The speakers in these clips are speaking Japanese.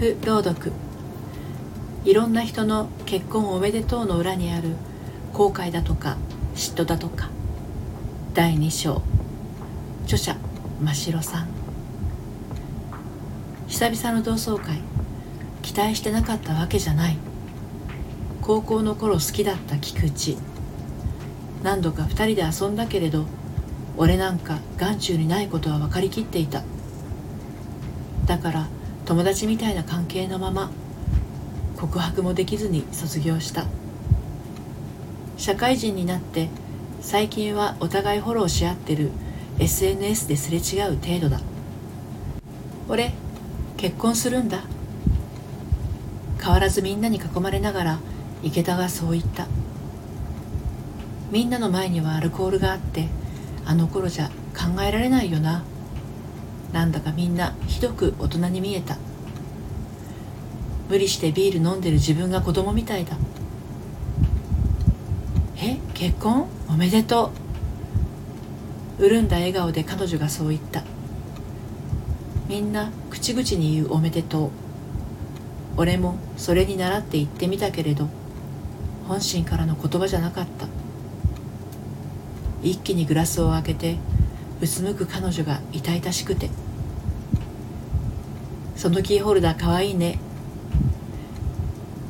フ朗読いろんな人の結婚おめでとうの裏にある後悔だとか嫉妬だとか。第2章。著者真城さん。久々の同窓会。期待してなかったわけじゃない。高校の頃好きだった菊池。何度か2人で遊んだけれど俺なんか眼中にないことは分かりきっていた。だから友達みたいな関係のまま告白もできずに卒業した。社会人になって最近はお互いフォローし合ってる SNS ですれ違う程度だ。俺結婚するんだ。変わらずみんなに囲まれながら池田がそう言った。みんなの前にはアルコールがあってあの頃じゃ考えられないよな。なんだかみんなひどく大人に見えた。無理してビール飲んでる自分が子供みたいだ。え結婚？おめでとう。潤んだ笑顔で彼女がそう言った。みんな口々に言うおめでとう。俺もそれに倣って言ってみたけれど本心からの言葉じゃなかった。一気にグラスを開けてうつむく彼女が痛々しくて。そのキーホルダーかわいいね。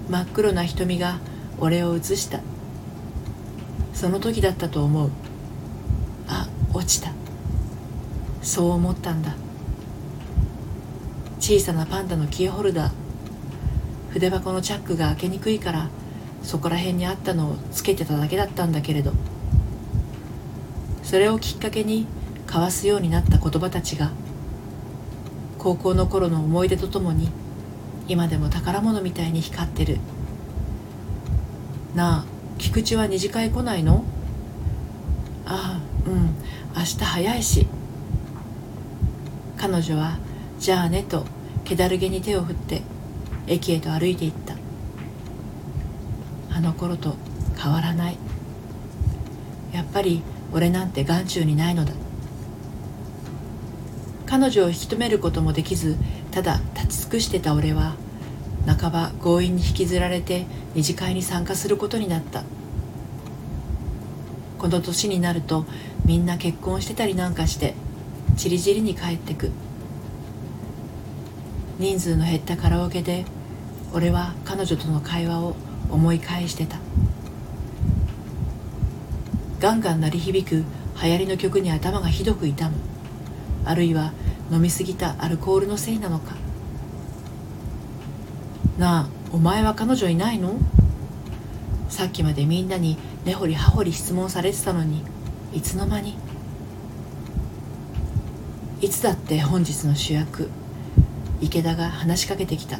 真っ黒な瞳が俺を映した。その時だったと思う。あ落ちた。そう思ったんだ。小さなパンダのキーホルダー。筆箱のチャックが開けにくいからそこら辺にあったのをつけてただけだったんだけれど。それをきっかけに交わすようになった言葉たちが高校の頃の思い出とともに今でも宝物みたいに光ってる。なあ菊池は二次会来ないの？ああうん明日早いし。彼女は「じゃあね」と気だるげに手を振って駅へと歩いていった。あの頃と変わらない。やっぱり俺なんて眼中にないのだ。彼女を引き止めることもできずただ立ち尽くしてた俺は半ば強引に引きずられて二次会に参加することになった。この年になるとみんな結婚してたりなんかしてちりぢりに帰ってく。人数の減ったカラオケで俺は彼女との会話を思い返してた。ガンガン鳴り響く流行りの曲に頭がひどく痛む。あるいは飲みすぎたアルコールのせいなのか。なあお前は彼女いないの？さっきまでみんなに根掘り葉掘り質問されてたのにいつの間に？いつだって本日の主役池田が話しかけてきた。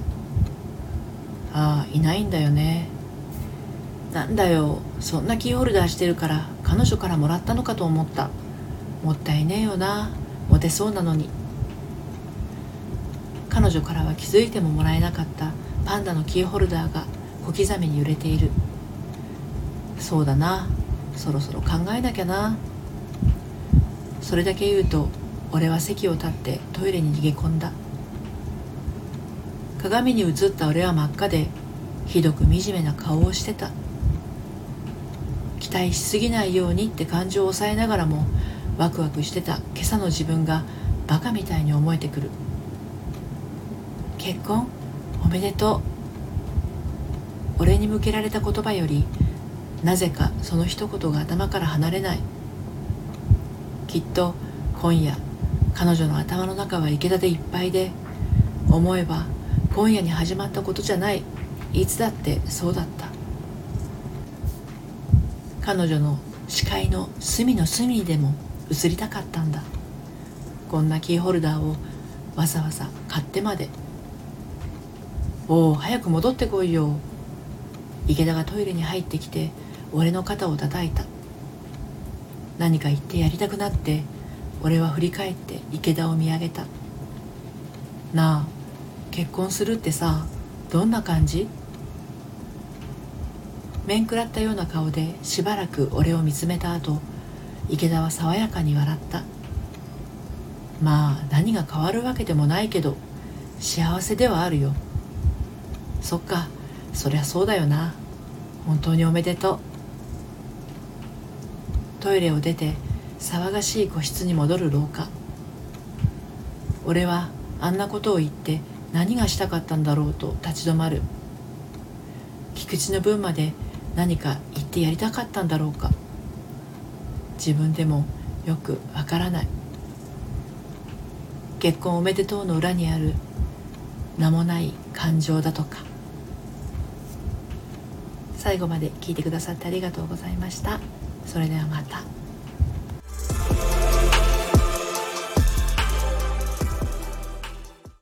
ああいないんだよね。なんだよそんなキーホルダーしてるから彼女からもらったのかと思った。もったいねえよな。モテそうなのに。彼女からは気づいてももらえなかったパンダのキーホルダーが小刻みに揺れている。そうだな。そろそろ考えなきゃな。それだけ言うと俺は席を立ってトイレに逃げ込んだ。鏡に映った俺は真っ赤でひどく惨めな顔をしてた。期待しすぎないようにって感情を抑えながらもワクワクしてた今朝の自分がバカみたいに思えてくる。結婚おめでとう。俺に向けられた言葉よりなぜかその一言が頭から離れない。きっと今夜彼女の頭の中は池田でいっぱいで思えば今夜に始まったことじゃない。いつだってそうだった。彼女の視界の隅の隅にでも映りたかったんだ。こんなキーホルダーをわざわざ買ってまで。おお早く戻ってこいよ。池田がトイレに入ってきて俺の肩を叩いた。何か言ってやりたくなって俺は振り返って池田を見上げた。なあ結婚するってさどんな感じ？面食らったような顔でしばらく俺を見つめた後池田は爽やかに笑った。まあ何が変わるわけでもないけど幸せではあるよ。そっかそりゃそうだよな。本当におめでとう。トイレを出て騒がしい個室に戻る廊下。俺はあんなことを言って何がしたかったんだろうと立ち止まる。菊池の分まで何か言ってやりたかったんだろうか。自分でもよくわからない。結婚おめでとうの裏にある名もない感情だとか。最後まで聞いてくださってありがとうございました。それではまた。